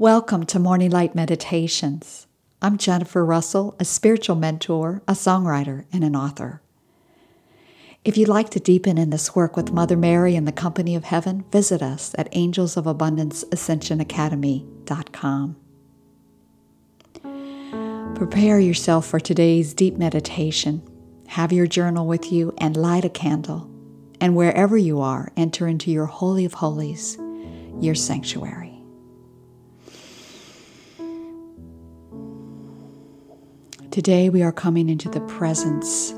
Welcome to Morning Light Meditations. I'm Jennifer Russell, a spiritual mentor, a songwriter, and an author. If you'd like to deepen in this work with Mother Mary and the Company of Heaven, visit us at angelsofabundanceascensionacademy.com. Prepare yourself for today's deep meditation. Have your journal with you and light a candle. And wherever you are, enter into your Holy of Holies, your sanctuary. Today we are coming into the presence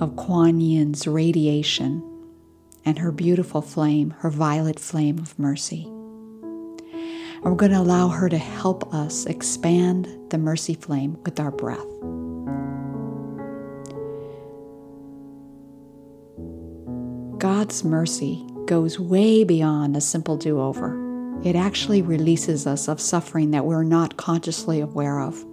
of Kwan Yin's radiation and her beautiful flame, her violet flame of mercy. And we're going to allow her to help us expand the mercy flame with our breath. God's mercy goes way beyond a simple do over. It actually releases us of suffering that we're not consciously aware of.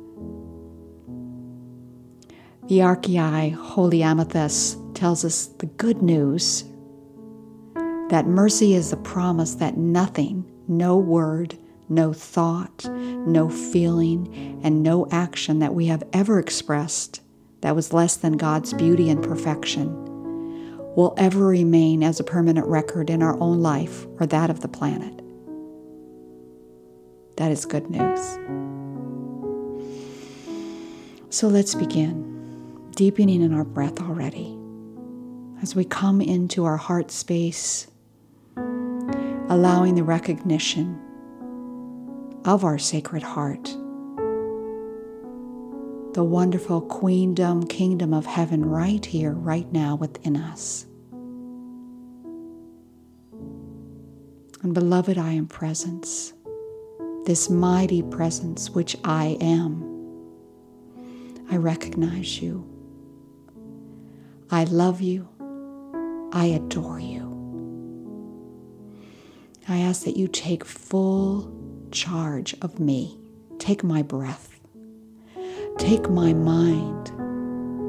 The Archeia Holy Amethyst tells us the good news that mercy is the promise that nothing, no word, no thought, no feeling, and no action that we have ever expressed that was less than God's beauty and perfection will ever remain as a permanent record in our own life or that of the planet. That is good news. So let's begin deepening in our breath already. As we come into our heart space, allowing the recognition of our sacred heart, the wonderful queendom, kingdom of heaven right here, right now within us. And beloved, I am presence, this mighty presence which I am. I recognize you. I love you. I adore you. I ask that you take full charge of me. Take my breath. Take my mind.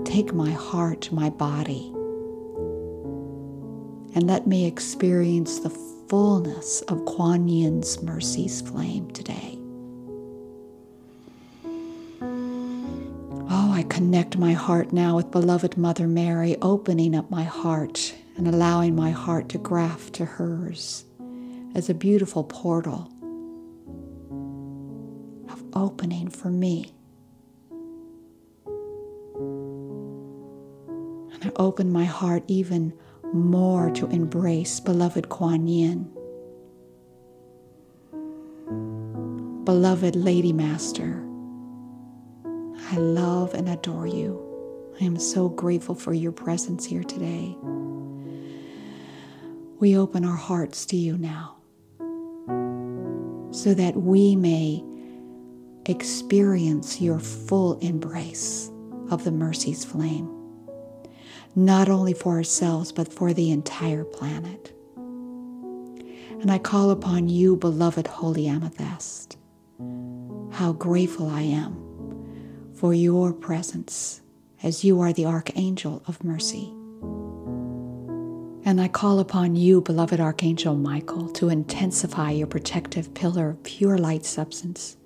Take my heart, my body. And let me experience the fullness of Kwan Yin's mercy's flame today. Connect my heart now with beloved Mother Mary, opening up my heart and allowing my heart to graft to hers as a beautiful portal of opening for me. And I open my heart even more to embrace beloved Kwan Yin, beloved Lady Master I love and adore you. I am so grateful for your presence here today. We open our hearts to you now so that we may experience your full embrace of the mercy's flame, not only for ourselves, but for the entire planet. And I call upon you, beloved Holy Amethyst. How grateful I am for your presence as you are the Archangel of mercy. And I call upon you, beloved Archangel Michael, to intensify your protective pillar of pure light substance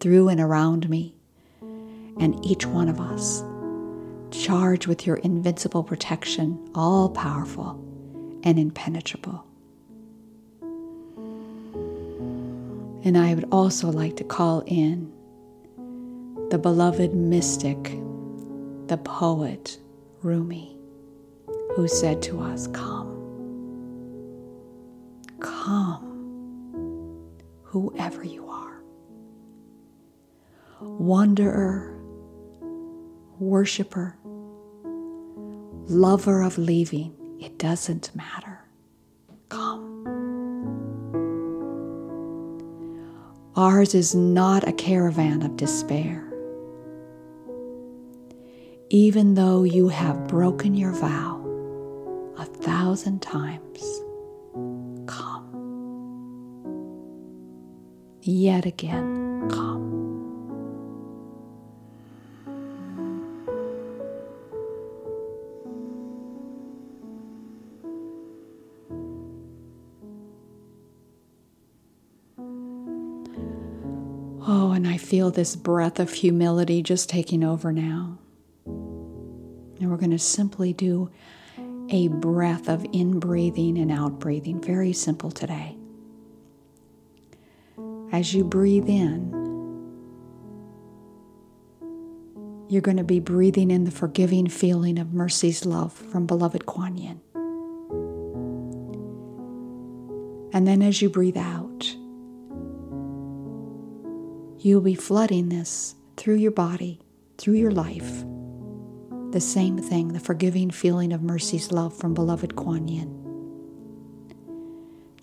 through and around me and each one of us. Charge with your invincible protection, all powerful and impenetrable. And I would also like to call in the beloved mystic, the poet Rumi, who said to us, Come, come, whoever you are, wanderer, worshiper, lover of leaving, it doesn't matter. Come. Ours is not a caravan of despair even though you have broken your vow a thousand times, come. Yet again, come. Oh, and I feel this breath of humility just taking over now. We're going to simply do a breath of in breathing and out breathing. Very simple today. As you breathe in, you're going to be breathing in the forgiving feeling of mercy's love from beloved Kwan Yin. And then as you breathe out, you'll be flooding this through your body, through your life. The same thing, the forgiving feeling of mercy's love from beloved Kwan Yin.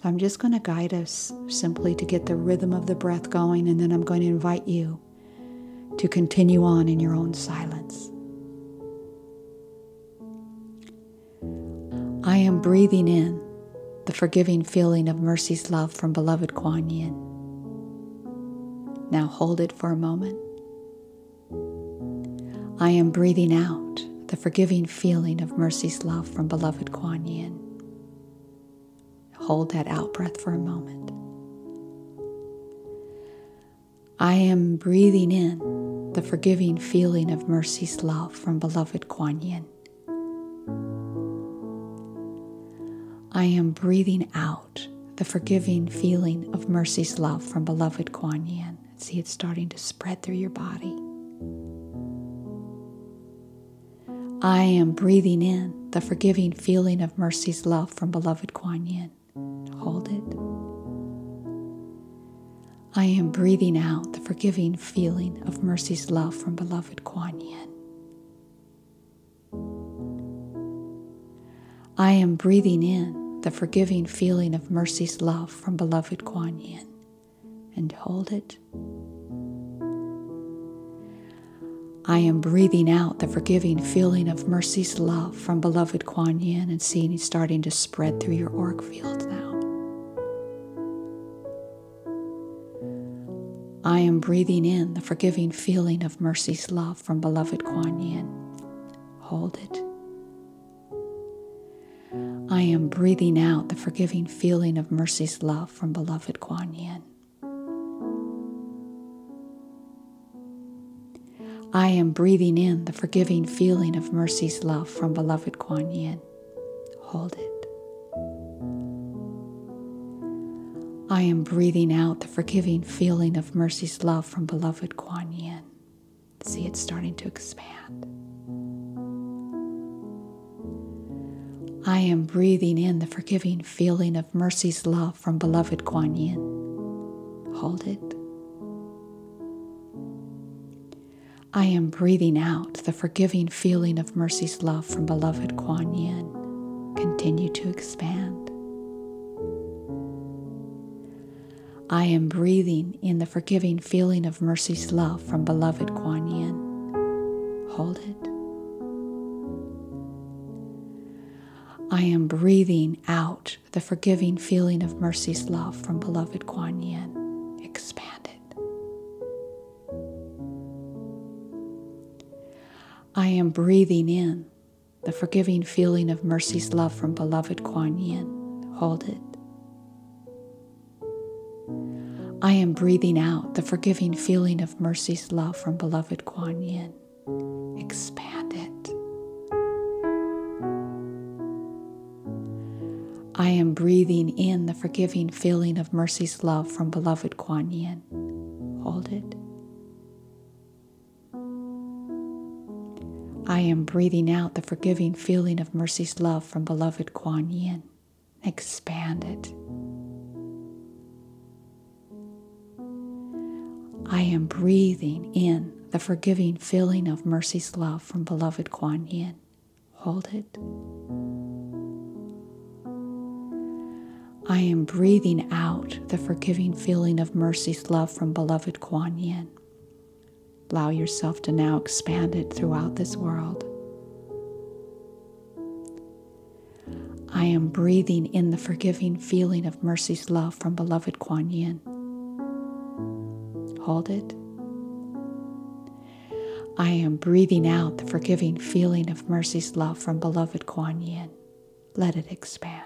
I'm just going to guide us simply to get the rhythm of the breath going, and then I'm going to invite you to continue on in your own silence. I am breathing in the forgiving feeling of mercy's love from beloved Kwan Yin. Now hold it for a moment. I am breathing out the forgiving feeling of mercy's love from beloved Kwan Yin. Hold that out breath for a moment. I am breathing in the forgiving feeling of mercy's love from beloved Kwan Yin. I am breathing out the forgiving feeling of mercy's love from beloved Kwan Yin. See it starting to spread through your body. I am breathing in the forgiving feeling of mercy's love from beloved Kwan Yin. Hold it. I am breathing out the forgiving feeling of mercy's love from beloved Kwan Yin. I am breathing in the forgiving feeling of mercy's love from beloved Kwan Yin and hold it. I am breathing out the forgiving feeling of mercy's love from beloved Kwan Yin and seeing it starting to spread through your auric field now. I am breathing in the forgiving feeling of mercy's love from beloved Kwan Yin. Hold it. I am breathing out the forgiving feeling of mercy's love from beloved Kwan Yin. I am breathing in the forgiving feeling of mercy's love from beloved Kwan Yin. Hold it. I am breathing out the forgiving feeling of mercy's love from beloved Kwan Yin. See it starting to expand. I am breathing in the forgiving feeling of mercy's love from beloved Kwan Yin. Hold it. I am breathing out the forgiving feeling of mercy's love from beloved Kwan Yin. Continue to expand. I am breathing in the forgiving feeling of mercy's love from beloved Kwan Yin. Hold it. I am breathing out the forgiving feeling of mercy's love from beloved Kwan Yin. Expand I am breathing in the forgiving feeling of mercy's love from beloved Kwan Yin. Hold it. I am breathing out the forgiving feeling of mercy's love from beloved Kwan Yin. Expand it. I am breathing in the forgiving feeling of mercy's love from beloved Kwan Yin. Hold it. I am breathing out the forgiving feeling of mercy's love from beloved Kwan Yin. Expand it. I am breathing in the forgiving feeling of mercy's love from beloved Kwan Yin. Hold it. I am breathing out the forgiving feeling of mercy's love from beloved Kwan Yin. Allow yourself to now expand it throughout this world. I am breathing in the forgiving feeling of mercy's love from beloved Kwan Yin. Hold it. I am breathing out the forgiving feeling of mercy's love from beloved Kwan Yin. Let it expand.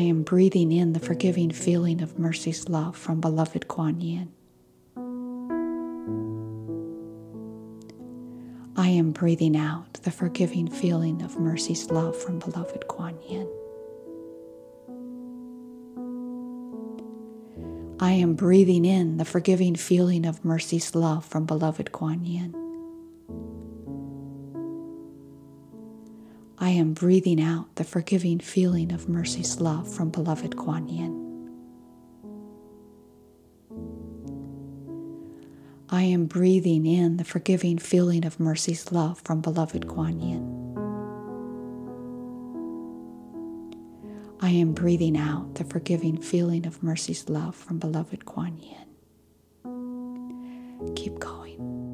I am breathing in the forgiving feeling of mercy's love from beloved Kwan Yin. I am breathing out the forgiving feeling of mercy's love from beloved Kwan Yin. I am breathing in the forgiving feeling of mercy's love from beloved Kwan Yin. Am breathing out the forgiving feeling of mercy's love from beloved Kwan Yin. I am breathing in the forgiving feeling of mercy's love from beloved Kwan Yin. I am breathing out the forgiving feeling of mercy's love from beloved Kwan Yin. Keep going.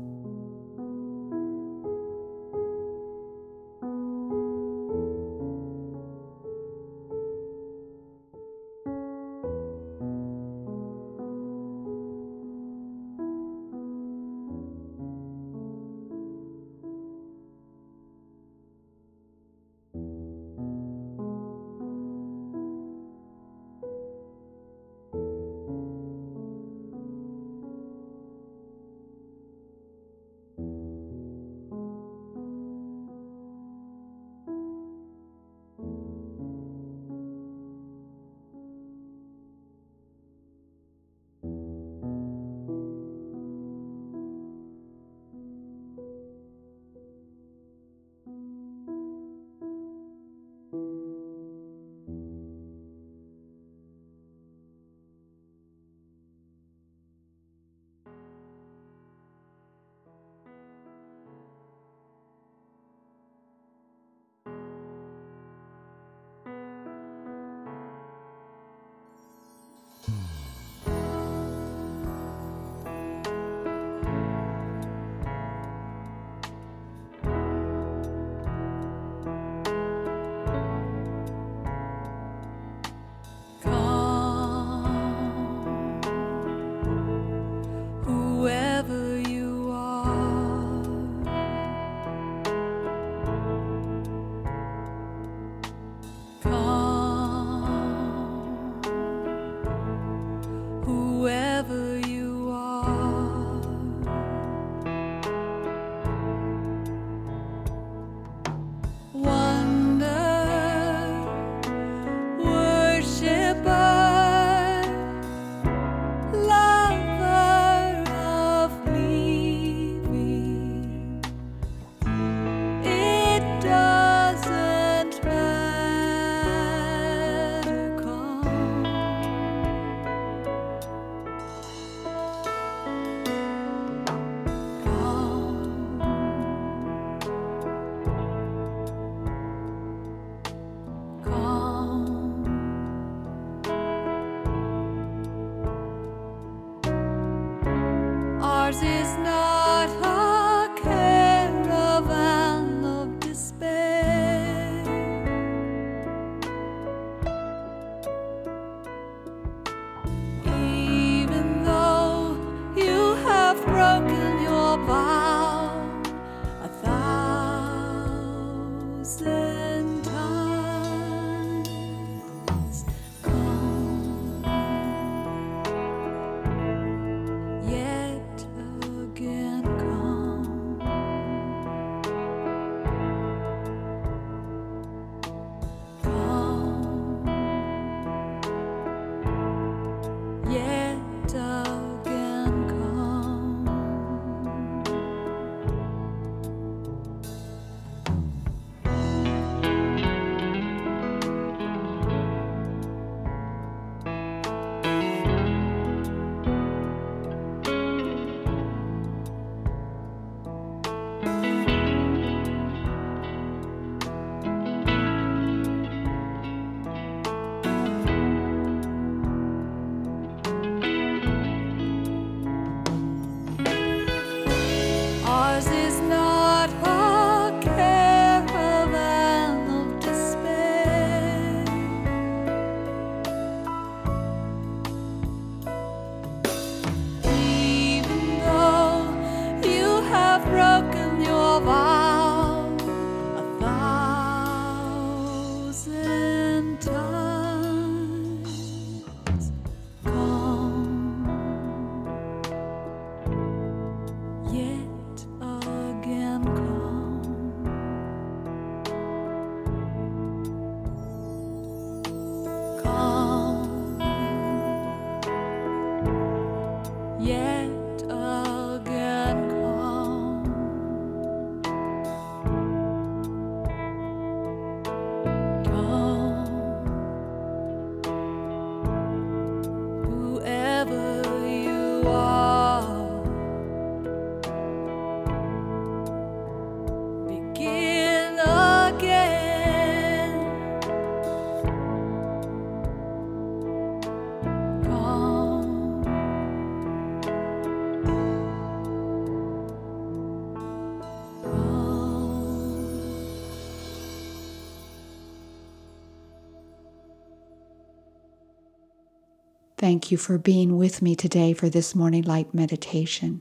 Thank you for being with me today for this morning light meditation.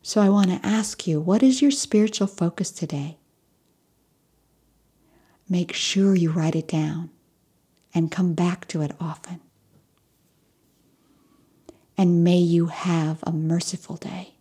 So, I want to ask you what is your spiritual focus today? Make sure you write it down and come back to it often. And may you have a merciful day.